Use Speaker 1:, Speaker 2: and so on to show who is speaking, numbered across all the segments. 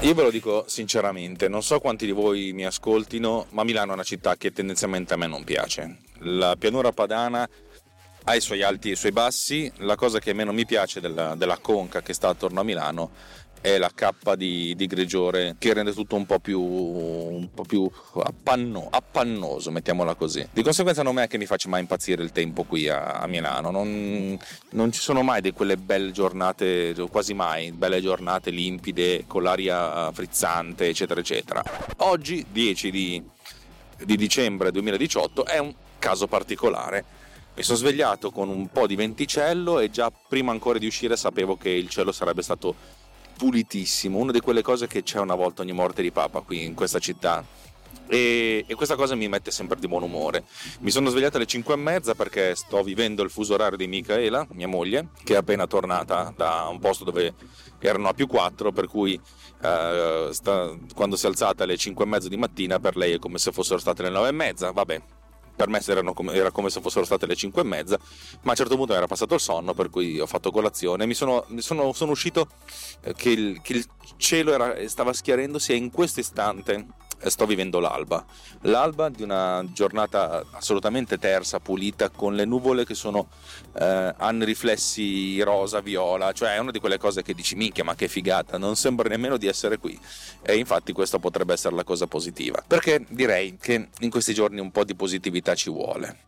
Speaker 1: Io ve lo dico sinceramente, non so quanti di voi mi ascoltino, ma Milano è una città che tendenzialmente a me non piace. La pianura padana ha i suoi alti e i suoi bassi, la cosa che meno mi piace della, della conca che sta attorno a Milano è la cappa di, di grigiore che rende tutto un po' più, un po più appanno, appannoso, mettiamola così. Di conseguenza non è che mi faccia mai impazzire il tempo qui a, a Milano, non, non, ci sono mai di quelle belle giornate, quasi mai, belle giornate limpide con l'aria frizzante, eccetera, eccetera. Oggi, 10 di, di dicembre 2018, è un caso particolare. Mi sono svegliato con un po' di venticello e già prima ancora di uscire sapevo che il cielo sarebbe stato pulitissimo, una di quelle cose che c'è una volta ogni morte di papa qui in questa città. E, e, questa cosa mi mette sempre di buon umore. Mi sono svegliato alle 5 e mezza perché sto vivendo il fuso orario di Michaela, mia moglie, che è appena tornata da un posto dove erano a più 4, per cui eh, sta, quando si è alzata alle 5 e mezza di mattina per lei è come se fossero state le 9 e mezza, vabbè, per me come, era come se fossero state le 5 e mezza, ma a un certo punto mi era passato il sonno, per cui ho fatto colazione. Mi sono, sono, sono uscito eh, che il, che il cielo era, stava schiarendosi e in questo istante sto vivendo l'alba. L'alba di una giornata assolutamente tersa, pulita, con le nuvole che sono, eh, hanno riflessi rosa, viola, cioè è una di quelle cose che dici minchia ma che figata, non sembra nemmeno di essere qui. E infatti questa potrebbe essere la cosa positiva. Perché direi che in questi giorni un po' di positività ci vuole.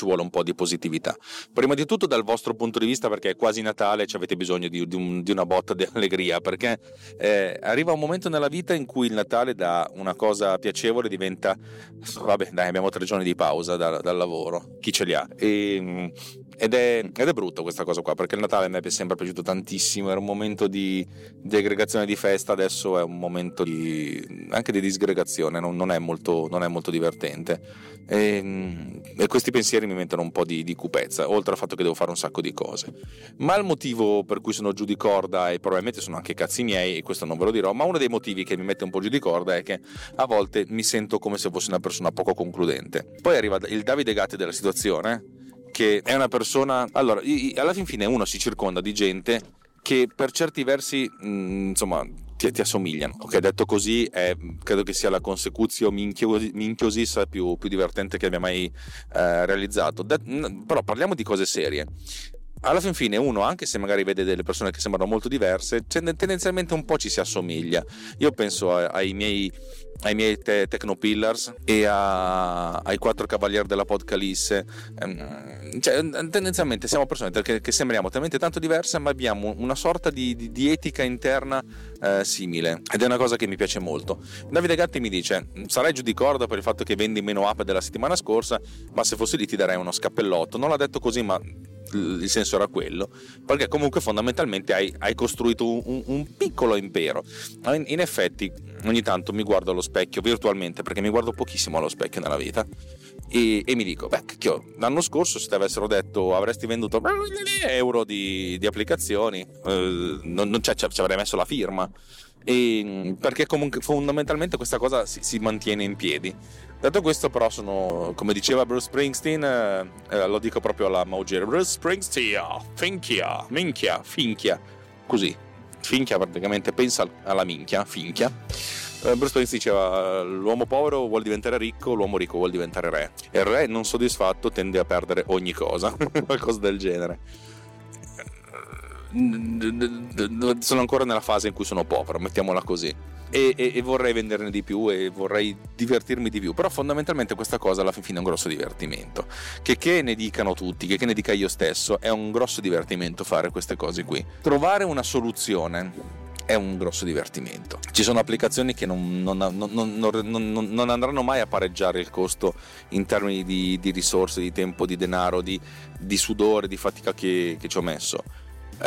Speaker 1: Ci vuole un po' di positività? Prima di tutto dal vostro punto di vista perché è quasi Natale e avete bisogno di, di, un, di, una botta di allegria, perché eh, arriva un momento nella vita in cui il Natale da una cosa piacevole diventa, vabbè dai abbiamo tre giorni di pausa da, dal lavoro, chi ce li ha? E, ed, è, ed è, brutto questa cosa qua perché il Natale a me è sempre piaciuto tantissimo, era un momento di, di aggregazione di festa, adesso è un momento di, anche di disgregazione, non, non, è, molto, non è molto divertente. E, e questi pensieri mi mettono un po' di, di, cupezza, oltre al fatto che devo fare un sacco di cose. Ma il motivo per cui sono giù di corda, e probabilmente sono anche cazzi miei, e questo non ve lo dirò, ma uno dei motivi che mi mette un po' giù di corda è che a volte mi sento come se fossi una persona poco concludente. Poi arriva il Davide Gatti della situazione, che è una persona... Allora, alla fin fine uno si circonda di gente che per certi versi, mh, mm, insomma, ti, ti, assomigliano. Ok, detto così, è, credo che sia la consecuzio minchiosi, minchiosis più, più, divertente che abbia mai eh, realizzato. De- però parliamo di cose serie alla fin fine uno, anche se magari vede delle persone che sembrano molto diverse, tendenzialmente un po' ci si assomiglia. Io penso ai miei, ai miei te- Technopillars e a, ai quattro cavalieri della Podcalisse. Ehm, cioè, tendenzialmente siamo persone che, che, sembriamo talmente tanto diverse, ma abbiamo una sorta di, di, di etica interna eh, simile. Ed è una cosa che mi piace molto. Davide Gatti mi dice: Sarai giù di corda per il fatto che vendi meno app della settimana scorsa, ma se fossi lì ti darei uno scappellotto. Non l'ha detto così, ma il senso era quello, perché comunque fondamentalmente hai, hai costruito un, un, piccolo impero. In, in, effetti ogni tanto mi guardo allo specchio virtualmente, perché mi guardo pochissimo allo specchio nella vita, e, e mi dico, beh, cacchio, l'anno scorso se ti avessero detto avresti venduto euro di, di applicazioni, eh, non, non ci avrei messo la firma. E, perché comunque fondamentalmente questa cosa si, si mantiene in piedi Detto questo, però, sono come diceva Bruce Springsteen, eh, eh, lo dico proprio alla Mogier: Bruce Springsteen, finchia, minchia, finchia. Così, finchia praticamente pensa alla minchia, finchia. Eh, Bruce Springsteen diceva: L'uomo povero vuole diventare ricco, l'uomo ricco vuole diventare re. E il re non soddisfatto tende a perdere ogni cosa, qualcosa del genere. Sono ancora nella fase in cui sono povero, mettiamola così e, e, e, vorrei venderne di più e vorrei divertirmi di più. Però fondamentalmente questa cosa alla fine è un grosso divertimento. Che che ne dicano tutti che che ne dica io stesso è un grosso divertimento fare queste cose qui. Trovare una soluzione è un grosso divertimento. Ci sono applicazioni che non, non, non, non, andranno mai a pareggiare il costo in termini di, di risorse, di tempo, di denaro, di, di sudore, di fatica che, che ci ho messo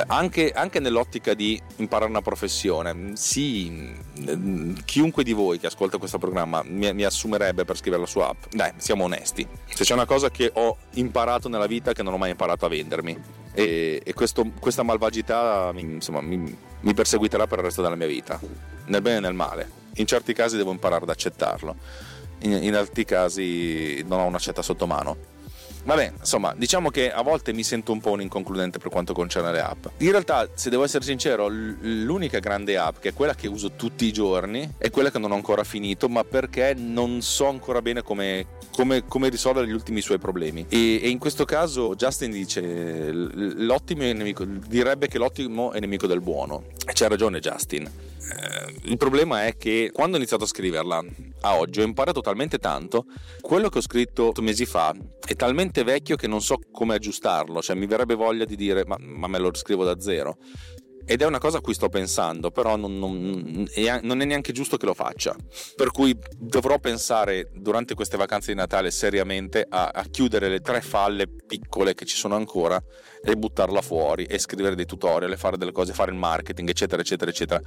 Speaker 1: anche, anche, nell'ottica di imparare una professione, sì, mm, chiunque di voi che ascolta questo programma mi, mi assumerebbe per scrivere la sua app. Dai, siamo onesti. Se c'è una cosa che ho imparato nella vita che non ho mai imparato a vendermi e, e questo, questa malvagità insomma, mi, mi perseguiterà per il resto della mia vita, nel bene e nel male in certi casi devo imparare ad accettarlo, in, in altri casi non ho una sotto mano. Vabbè, insomma, diciamo che a volte mi sento un po' un inconcludente per quanto concerne le app. In realtà, se devo essere sincero, l'unica grande app, che è quella che uso tutti i giorni, è quella che non ho ancora finito, ma perché non so ancora bene come, come, come risolvere gli ultimi suoi problemi. E, e, in questo caso Justin dice, l'ottimo è nemico, direbbe che l'ottimo è nemico del buono. E c'ha ragione Justin eh, il problema è che quando ho iniziato a scriverla a oggi ho imparato talmente tanto, quello che ho scritto mesi fa è talmente vecchio che non so come aggiustarlo, cioè mi verrebbe voglia di dire ma, ma me lo scrivo da zero. Ed è una cosa a cui sto pensando, però non, non, non, è, neanche giusto che lo faccia. Per cui dovrò pensare durante queste vacanze di Natale seriamente a, a chiudere le tre falle piccole che ci sono ancora e buttarla fuori e scrivere dei tutorial e fare delle cose, fare il marketing, eccetera, eccetera, eccetera,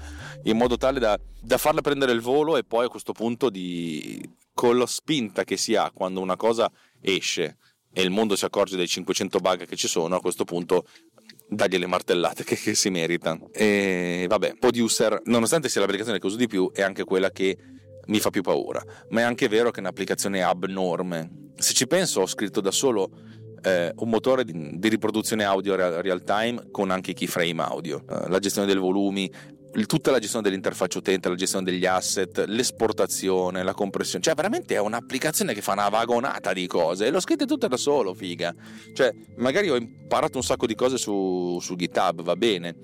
Speaker 1: in modo tale da, da farla prendere il volo e poi a questo punto di, con la spinta che si ha quando una cosa esce e il mondo si accorge dei 500 bug che ci sono, a questo punto dagli le martellate che, che si merita. E vabbè, Producer, nonostante sia l'applicazione che uso di più, è anche quella che mi fa più paura. Ma è anche vero che è un'applicazione abnorme. Se ci penso, ho scritto da solo eh, un motore di, di, riproduzione audio real, real, time con anche keyframe audio, eh, la gestione dei volumi, tutta la gestione dell'interfaccia utente, la gestione degli asset, l'esportazione, la compressione, cioè veramente è un'applicazione che fa una vagonata di cose e l'ho scritta tutta da solo, figa. Cioè, magari ho imparato un sacco di cose su, su GitHub, va bene,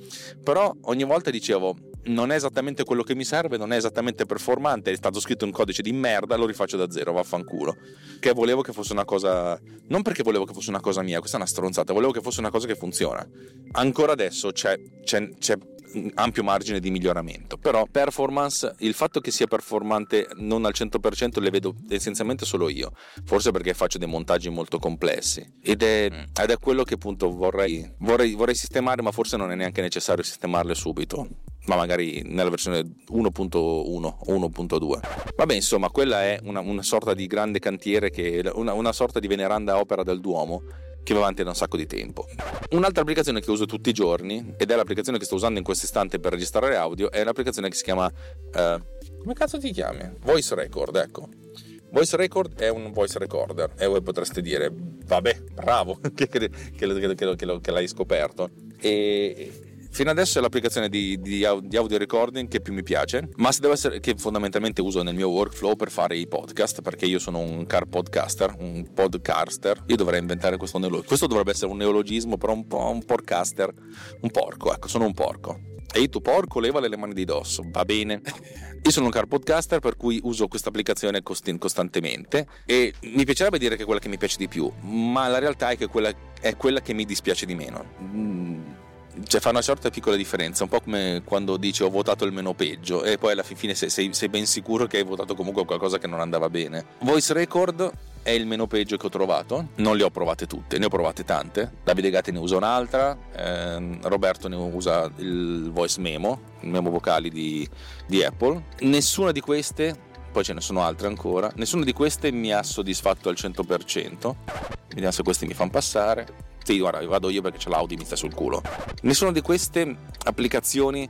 Speaker 1: però ogni volta dicevo non è esattamente quello che mi serve, non è esattamente performante, è stato scritto un codice di merda, lo rifaccio da zero, vaffanculo. Che volevo che fosse una cosa. Non perché volevo che fosse una cosa mia, questa è una stronzata, volevo che fosse una cosa che funziona. Ancora adesso c'è, c'è, c'è ampio margine di miglioramento. Però performance, il fatto che sia performante non al 100% le vedo essenzialmente solo io, forse perché faccio dei montaggi molto complessi ed è, ed è quello che appunto vorrei, vorrei, vorrei sistemare, ma forse non è neanche necessario sistemarle subito ma magari nella versione 1.1 o 1.2. Vabbè, insomma, quella è una, una sorta di grande cantiere, che, una, una sorta di veneranda opera del Duomo che va avanti da un sacco di tempo. Un'altra applicazione che uso tutti i giorni, ed è l'applicazione che sto usando in questo istante per registrare audio, è un'applicazione che si chiama... Uh, come cazzo ti chiami? Voice Record, ecco. Voice Record è un voice recorder e voi potreste dire, vabbè, bravo che, che, che, che l'hai scoperto. E Fino adesso è l'applicazione di, di, di, audio recording che più mi piace, ma se devo essere, che fondamentalmente uso nel mio workflow per fare i podcast, perché io sono un car podcaster, un podcaster. Io dovrei inventare questo neologismo. Questo dovrebbe essere un neologismo, però un po' un podcaster, un porco, ecco, sono un porco. Ehi tu porco, levale le mani di dosso, va bene. Io sono un car podcaster per cui uso questa applicazione cost- costantemente e mi piacerebbe dire che è quella che mi piace di più, ma la realtà è che quella, è quella che mi dispiace di meno. Mm cioè fa una certa piccola differenza, un po' come quando dici ho votato il meno peggio e poi alla fine sei, sei, sei, ben sicuro che hai votato comunque qualcosa che non andava bene. Voice Record è il meno peggio che ho trovato, non le ho provate tutte, ne ho provate tante. Davide Gatti ne usa un'altra, ehm, Roberto ne usa il Voice Memo, il memo vocali di, di Apple. Nessuna di queste poi ce ne sono altre ancora. Nessuna di queste mi ha soddisfatto al 100%. Vediamo se queste mi fanno passare. Sì, guarda, vado io perché c'è l'Audi mi sta sul culo. Nessuna di queste applicazioni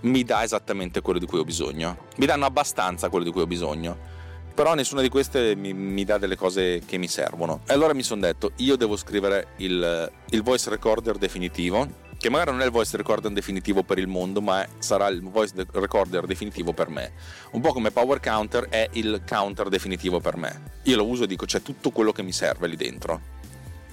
Speaker 1: mi dà esattamente quello di cui ho bisogno. Mi danno abbastanza quello di cui ho bisogno. Però nessuna di queste mi, mi dà delle cose che mi servono. E allora mi sono detto, io devo scrivere il, il voice recorder definitivo che magari non è il voice recorder definitivo per il mondo, ma sarà il voice recorder definitivo per me. Un po' come Power Counter è il counter definitivo per me. Io lo uso e dico c'è tutto quello che mi serve lì dentro.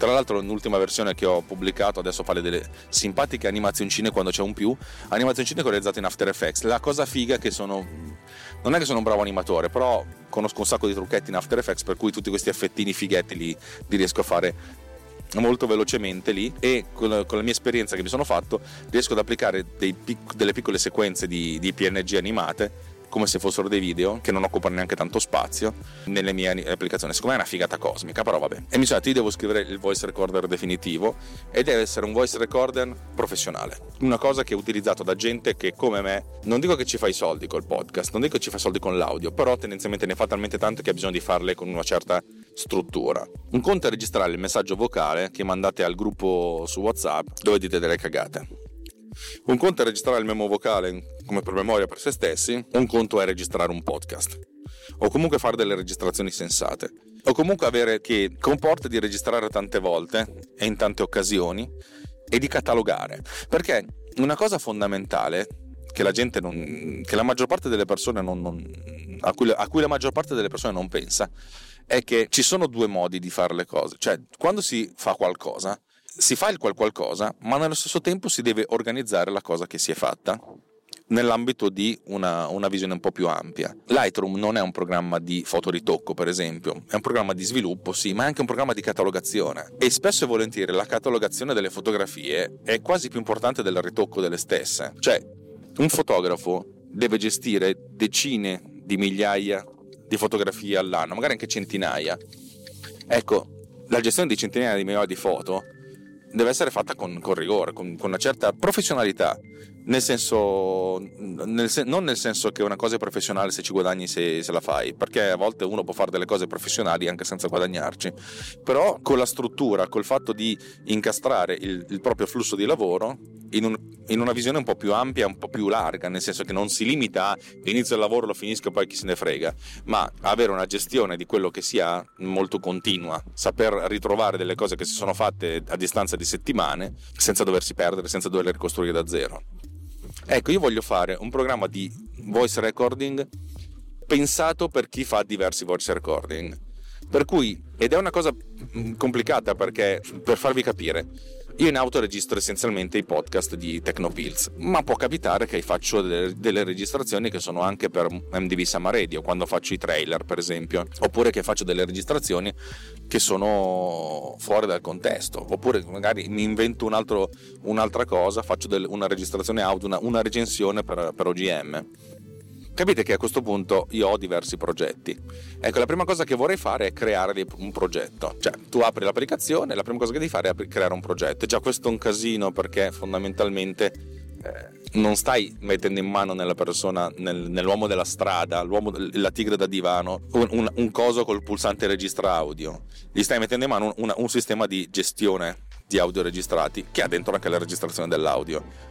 Speaker 1: Tra l'altro l'ultima versione che ho pubblicato adesso fa delle simpatiche animazioncine quando c'è un più, animazioncine realizzate in After Effects. La cosa figa è che sono non è che sono un bravo animatore, però conosco un sacco di trucchetti in After Effects per cui tutti questi effettini fighetti li, li riesco a fare molto velocemente lì e con la, con la, mia esperienza che mi sono fatto riesco ad applicare pic- delle piccole sequenze di, di PNG animate come se fossero dei video che non occupano neanche tanto spazio nelle mie applicazioni. Secondo me è una figata cosmica, però vabbè. E mi sono detto, io devo scrivere il voice recorder definitivo e deve essere un voice recorder professionale. Una cosa che è utilizzato da gente che come me, non dico che ci fa i soldi col podcast, non dico che ci fa soldi con l'audio, però tendenzialmente ne fa talmente tanto che ha bisogno di farle con una certa struttura. Un conto è registrare il messaggio vocale che mandate al gruppo su WhatsApp dove dite delle cagate Un conto è registrare il memo vocale come promemoria per se stessi, un conto è registrare un podcast. O comunque fare delle registrazioni sensate. O comunque avere che comporta di registrare tante volte e in tante occasioni e di catalogare. Perché una cosa fondamentale che la gente non, che la maggior parte delle persone non, non, a, cui, a cui la maggior parte delle persone non pensa è che ci sono due modi di fare le cose. Cioè, quando si fa qualcosa, si fa il qual qualcosa, ma nello stesso tempo si deve organizzare la cosa che si è fatta nell'ambito di una, una, visione un po' più ampia. Lightroom non è un programma di fotoritocco, per esempio, è un programma di sviluppo, sì, ma è anche un programma di catalogazione. E spesso e volentieri la catalogazione delle fotografie è quasi più importante del ritocco delle stesse. Cioè, un fotografo deve gestire decine di migliaia di fotografie all'anno, magari anche centinaia. Ecco, la gestione di centinaia di migliaia di foto deve essere fatta con, con rigore, con, con, una certa professionalità, nel senso, nel sen- non nel senso che una cosa è professionale se ci guadagni se, se, la fai, perché a volte uno può fare delle cose professionali anche senza guadagnarci, però con la struttura, col fatto di incastrare il, il proprio flusso di lavoro in, un, in, una visione un po' più ampia, un po' più larga, nel senso che non si limita a inizio il lavoro, lo finisco e poi chi se ne frega, ma avere una gestione di quello che si ha molto continua, saper ritrovare delle cose che si sono fatte a distanza di settimane senza doversi perdere, senza doverle ricostruire da zero. Ecco, io voglio fare un programma di voice recording pensato per chi fa diversi voice recording. Per cui, ed è una cosa mm, complicata perché, per farvi capire, io in auto registro essenzialmente i podcast di Tecnopills, ma può capitare che faccio delle, delle, registrazioni che sono anche per MDV Sama Radio, quando faccio i trailer per esempio, oppure che faccio delle registrazioni che sono fuori dal contesto, oppure magari mi invento un altro, un'altra cosa, faccio del, una registrazione audio, una, una recensione per, per OGM Capite che a questo punto io ho diversi progetti. Ecco, la prima cosa che vorrei fare è creare un progetto. Cioè, tu apri l'applicazione la prima cosa che devi fare è creare un progetto. E già questo è un casino perché fondamentalmente eh, non stai mettendo in mano nella persona, nel, nell'uomo della strada, la tigre da divano, un, un, un, coso col pulsante registra audio. Gli stai mettendo in mano un, un sistema di gestione di audio registrati che ha dentro anche la registrazione dell'audio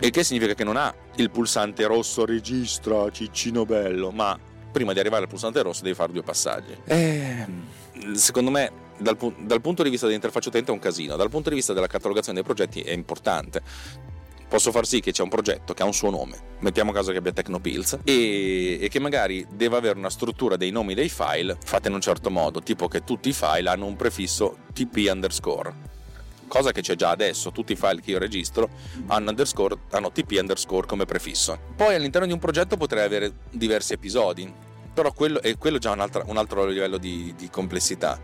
Speaker 1: il che significa che non ha il pulsante rosso. Registra Ciccino Bello, ma prima di arrivare al pulsante rosso devi fare due passaggi. E, ehm, secondo me, dal, dal punto di vista dell'interfaccia utente è un casino, dal punto di vista della catalogazione dei progetti è importante. Posso far sì che c'è un progetto che ha un suo nome, mettiamo caso che abbia Tecnopills, e, e, che magari deve avere una struttura dei nomi dei file fatta in un certo modo, tipo che tutti i file hanno un prefisso tp underscore cosa che c'è già adesso, tutti i file che io registro hanno, hanno tp underscore come prefisso. Poi all'interno di un progetto potrei avere diversi episodi, però quello è quello già un altro, un altro livello di, di complessità.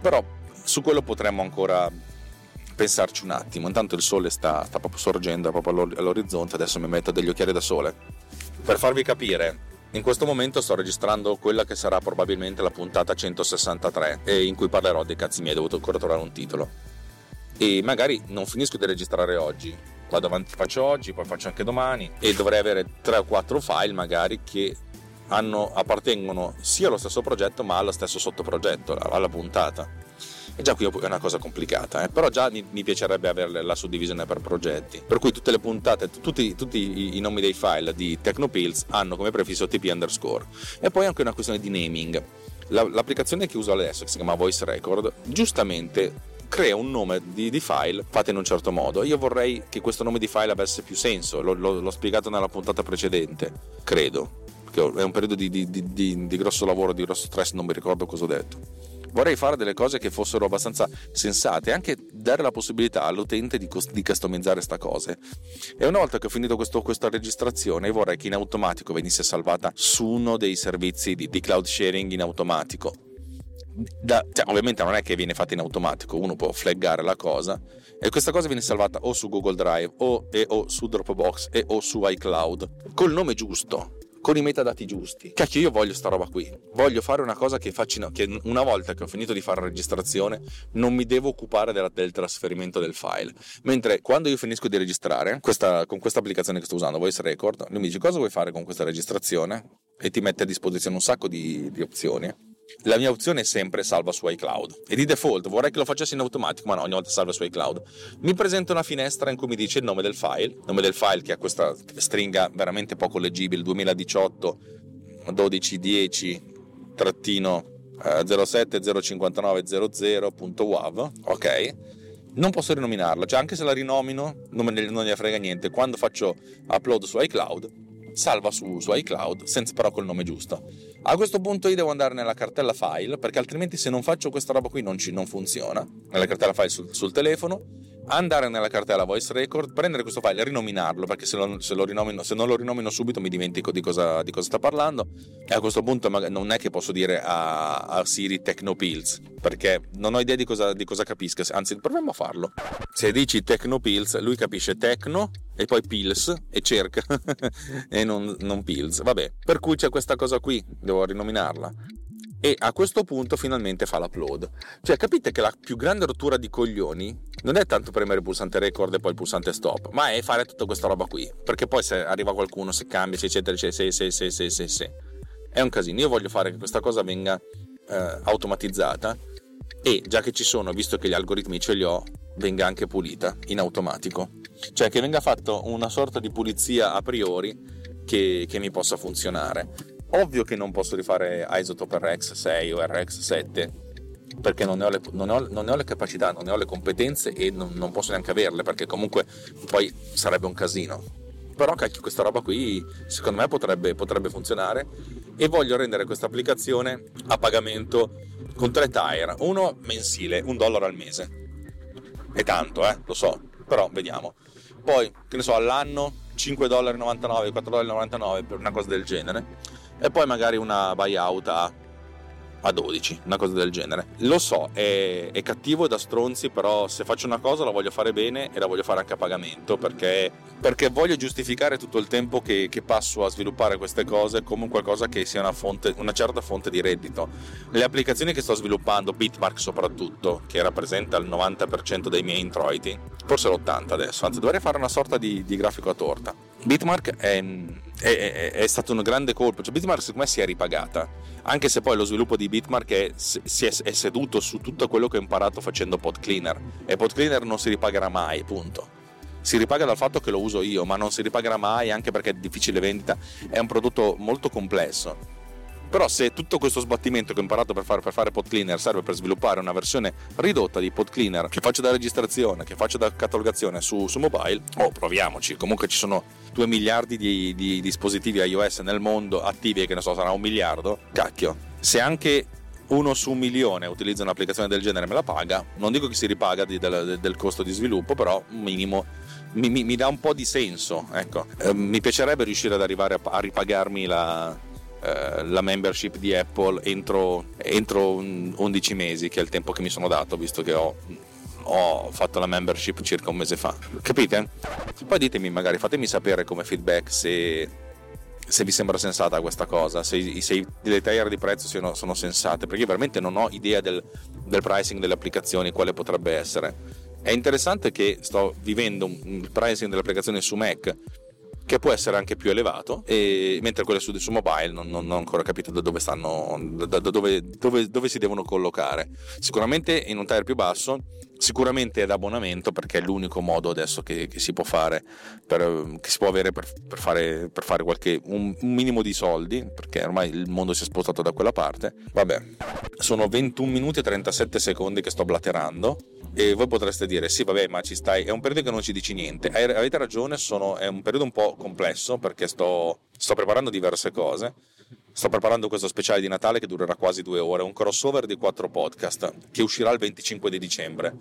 Speaker 1: Però su quello potremmo ancora pensarci un attimo. Intanto il sole sta, sta proprio sorgendo proprio all'orizzonte, adesso mi metto degli occhiali da sole. Per farvi capire, in questo momento sto registrando quella che sarà probabilmente la puntata 163 e in cui parlerò dei cazzi miei, ho dovuto ancora trovare un titolo e magari non finisco di registrare oggi. Vado avanti faccio oggi poi faccio anche domani. E dovrei avere 3 o 4 file magari che hanno, appartengono sia allo stesso progetto ma allo stesso sottoprogetto alla puntata. E già qui è una cosa complicata eh? però già mi, piacerebbe avere la suddivisione per progetti. Per cui tutte le puntate tutti, tutti i, nomi dei file di Technopills hanno come prefisso tp underscore. E poi anche una questione di naming. L'applicazione che uso adesso che si chiama Voice Record giustamente crea un nome di, di, file fatto in un certo modo. Io vorrei che questo nome di file avesse più senso, l'ho, l'ho spiegato nella puntata precedente, credo. Che è un periodo di, di, di grosso lavoro, di grosso stress, non mi ricordo cosa ho detto vorrei fare delle cose che fossero abbastanza sensate anche dare la possibilità all'utente di, cost- di customizzare questa cosa. E una volta che ho finito questo, questa registrazione, vorrei che in automatico venisse salvata su uno dei servizi di, di cloud sharing in automatico da, cioè, ovviamente non è che viene fatta in automatico, uno può flaggare la cosa e questa cosa viene salvata o su Google Drive o, e, o su Dropbox e o su iCloud col nome giusto, con i metadati giusti. Cacchio, io voglio sta roba qui. Voglio fare una cosa che faccia che una volta che ho finito di fare la registrazione non mi devo occupare della, del trasferimento del file. Mentre quando io finisco di registrare questa, con questa applicazione che sto usando, Voice Record, lui mi dice cosa vuoi fare con questa registrazione e ti mette a disposizione un sacco di, di opzioni la mia opzione è sempre salva su iCloud. E di default vorrei che lo facessi in automatico ma no ogni volta salva su iCloud. Mi presenta una finestra in cui mi dice il nome del file il nome del file che ha questa stringa veramente poco leggibile 2018 1210 trattino 07 059 00.wav ok? Non posso rinominarla cioè anche se la rinomino non me ne frega niente. Quando faccio upload su iCloud salva su, su iCloud, senza però col nome giusto. A questo punto io devo andare nella cartella file, perché altrimenti se non faccio questa roba qui non, ci, non funziona, nella cartella file sul, sul telefono, andare nella cartella voice record, prendere questo file rinominarlo, perché se, lo, se, lo rinomino, se non lo rinomino subito mi dimentico di cosa, di cosa, sta parlando. E a questo punto non è che posso dire a, a Siri Technopills, perché non ho idea di cosa, di cosa capisca, anzi proviamo a farlo. Se dici Technopills, lui capisce Techno e poi Pills e cerca e non, non Pills. Vabbè, per cui c'è questa cosa qui, devo rinominarla e a questo punto finalmente fa l'upload. Cioè capite che la più grande rottura di coglioni non è tanto premere il pulsante record e poi il pulsante stop, ma è fare tutta questa roba qui, perché poi se arriva qualcuno, se cambia, se eccetera, eccetera, se, se, se, se, se, È un casino, io voglio fare che questa cosa venga eh, automatizzata e già che ci sono, visto che gli algoritmi ce li ho, venga anche pulita in automatico. Cioè che venga fatto una sorta di pulizia a priori che, che mi possa funzionare Ovvio che non posso rifare Isotope RX6 o RX7 perché non ne, le, non, ne ho, non ne, ho le, capacità, non ne ho le competenze e non, non, posso neanche averle perché comunque poi sarebbe un casino. Però cacchio, questa roba qui secondo me potrebbe, potrebbe funzionare e voglio rendere questa applicazione a pagamento con tre tire, uno mensile, un dollaro al mese. È tanto, eh, lo so, però vediamo. Poi, che ne so, all'anno 5,99 dollari, 4,99 per una cosa del genere e poi magari una buyout a, a 12, una cosa del genere. Lo so, è, è cattivo da stronzi, però se faccio una cosa la voglio fare bene e la voglio fare anche a pagamento perché, perché voglio giustificare tutto il tempo che, che, passo a sviluppare queste cose come qualcosa che sia una, fonte, una certa fonte di reddito. Le applicazioni che sto sviluppando, Bitmark soprattutto, che rappresenta il 90% dei miei introiti, forse l'80 adesso, anzi dovrei fare una sorta di, di grafico a torta. Bitmark è è, è, stato un grande colpo. Cioè, Bitmark secondo me si è ripagata, anche se poi lo sviluppo di Bitmark è, si è, è seduto su tutto quello che ho imparato facendo pod cleaner e pod cleaner non si ripagherà mai, punto. Si ripaga dal fatto che lo uso io, ma non si ripagherà mai anche perché è difficile vendita, è un prodotto molto complesso però se tutto questo sbattimento che ho imparato per fare, per fare pod cleaner serve per sviluppare una versione ridotta di pod cleaner che faccio da registrazione, che faccio da catalogazione su, su mobile, oh proviamoci, comunque ci sono 2 miliardi di, di dispositivi iOS nel mondo attivi che ne so sarà un miliardo, cacchio, se anche uno su un milione utilizza un'applicazione del genere e me la paga, non dico che si ripaga di, del, del, costo di sviluppo, però minimo mi, mi, mi, dà un po' di senso. Ecco. Eh, mi piacerebbe riuscire ad arrivare a, a ripagarmi la, eh, la membership di Apple entro, entro 11 mesi, che è il tempo che mi sono dato, visto che ho ho fatto la membership circa un mese fa. Capite? Poi ditemi magari, fatemi sapere come feedback se, se vi sembra sensata questa cosa, se, se i detail di prezzo siano, sono sensate, perché io veramente non ho idea del, del pricing delle applicazioni, quale potrebbe essere. È interessante che sto vivendo un pricing delle applicazioni su Mac che può essere anche più elevato, e, mentre quelle su, su mobile non, non, ho ancora capito da dove stanno, da, da dove, dove, dove, si devono collocare. Sicuramente in un tier più basso, sicuramente ad abbonamento perché è l'unico modo adesso che, che si può fare, per, che si può avere per, per, fare, per fare qualche, un, un, minimo di soldi, perché ormai il mondo si è spostato da quella parte. Vabbè, sono 21 minuti e 37 secondi che sto blaterando e voi potreste dire sì vabbè ma ci stai è un periodo che non ci dici niente. Avete ragione sono, è un periodo un po' complesso perché sto, sto preparando diverse cose. Sto preparando questo speciale di Natale che durerà quasi due ore un crossover di quattro podcast che uscirà il 25 di dicembre.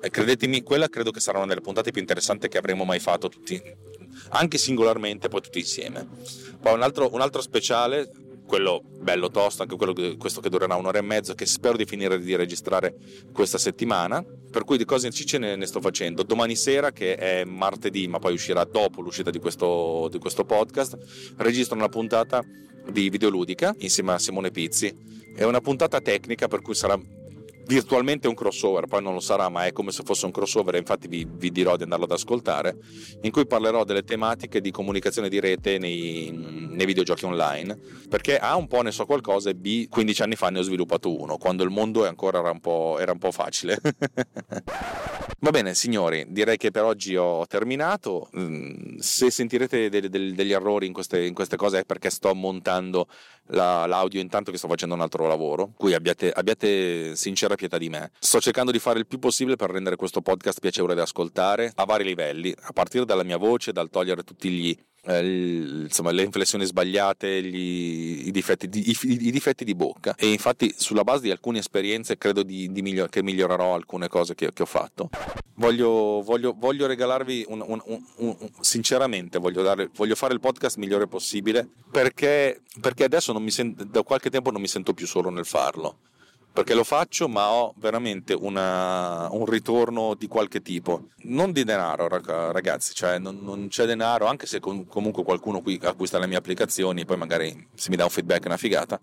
Speaker 1: E credetemi quella credo che sarà una delle puntate più interessanti che avremo mai fatto tutti anche singolarmente poi tutti insieme. Poi un altro, un altro speciale quello bello tosto, anche quello questo che durerà un'ora e mezza, che spero di finire di registrare questa settimana. Per cui di cose ce ne, ne sto facendo. Domani sera, che è martedì, ma poi uscirà dopo l'uscita di questo, di questo podcast, registro una puntata di videoludica insieme a Simone Pizzi. È una puntata tecnica per cui sarà virtualmente un crossover, poi non lo sarà, ma è come se fosse un crossover, infatti vi, vi, dirò di andarlo ad ascoltare, in cui parlerò delle tematiche di comunicazione di rete nei, nei videogiochi online, perché A un po' ne so qualcosa e B 15 anni fa ne ho sviluppato uno, quando il mondo ancora era un po', era un po facile. Va bene, signori, direi che per oggi ho terminato. Mm, se sentirete degli, degli errori in queste, in queste, cose è perché sto montando la, l'audio intanto che sto facendo un altro lavoro, cui abbiate, abbiate sincera pietà di me. Sto cercando di fare il più possibile per rendere questo podcast piacevole da ascoltare a vari livelli, a partire dalla mia voce, dal togliere tutti gli eh, insomma, le inflessioni sbagliate, gli, i, difetti di, i, i, difetti di, bocca. E infatti, sulla base di alcune esperienze, credo di, di miglior, che migliorerò alcune cose che, che ho fatto. Voglio, voglio, voglio regalarvi un, un, un, un sinceramente, voglio, dare, voglio, fare il podcast migliore possibile perché, perché adesso sento, da qualche tempo non mi sento più solo nel farlo perché lo faccio ma ho veramente una, un ritorno di qualche tipo. Non di denaro ragazzi cioè non, non c'è denaro anche se com- comunque qualcuno qui acquista le mie applicazioni poi magari se mi dà un feedback è una figata.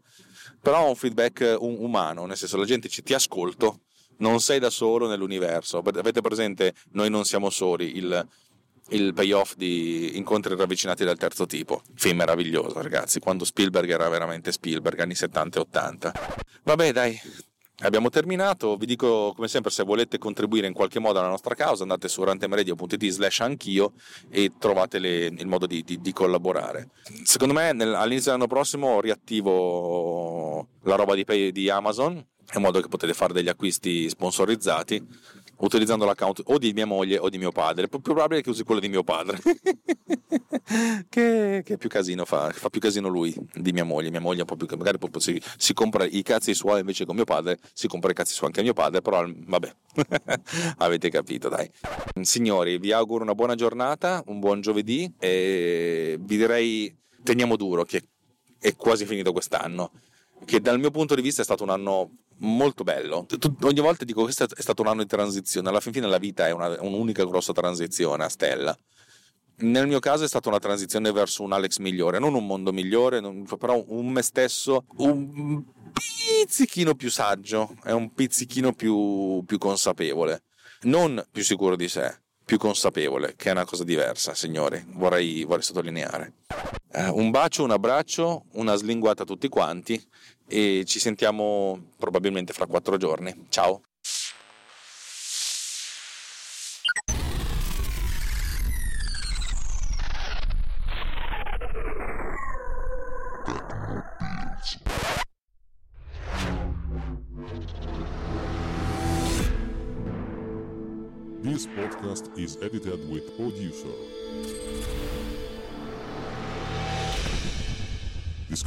Speaker 1: Però ho un feedback un- umano nel senso la gente ci ti ascolto non sei da solo nell'universo. Avete presente noi non siamo soli il, il payoff di Incontri ravvicinati del terzo tipo. Film meraviglioso, ragazzi, quando Spielberg era veramente Spielberg, anni 70 e 80. Vabbè, dai. Abbiamo terminato, vi dico come sempre se volete contribuire in qualche modo alla nostra causa andate su rantemradio.it slash anch'io e trovate le, il modo di, di, di, collaborare. Secondo me nel, all'inizio dell'anno prossimo riattivo la roba di, di Amazon in modo che potete fare degli acquisti sponsorizzati utilizzando l'account o di mia moglie o di mio padre. Più probabile che usi quello di mio padre, che, che, più casino fa, fa più casino lui di mia moglie. Mia moglie un po' più, magari si, si, compra i cazzi suoi invece con mio padre, si compra i cazzi suoi anche a mio padre, però vabbè, avete capito, dai. Signori, vi auguro una buona giornata, un buon giovedì e vi direi teniamo duro che è quasi finito quest'anno che dal mio punto di vista è stato un anno molto bello. Ogni volta dico questo è stato un anno di transizione, alla fin fine la vita è una, un'unica grossa transizione a stella. Nel mio caso è stata una transizione verso un Alex migliore, non un mondo migliore, però un me stesso un pizzichino più saggio, è un pizzichino più, più consapevole, non più sicuro di sé, più consapevole, che è una cosa diversa, signori, vorrei, vorrei sottolineare. Uh, un bacio, un abbraccio, una slinguata a tutti quanti e ci sentiamo probabilmente fra quattro giorni. Ciao!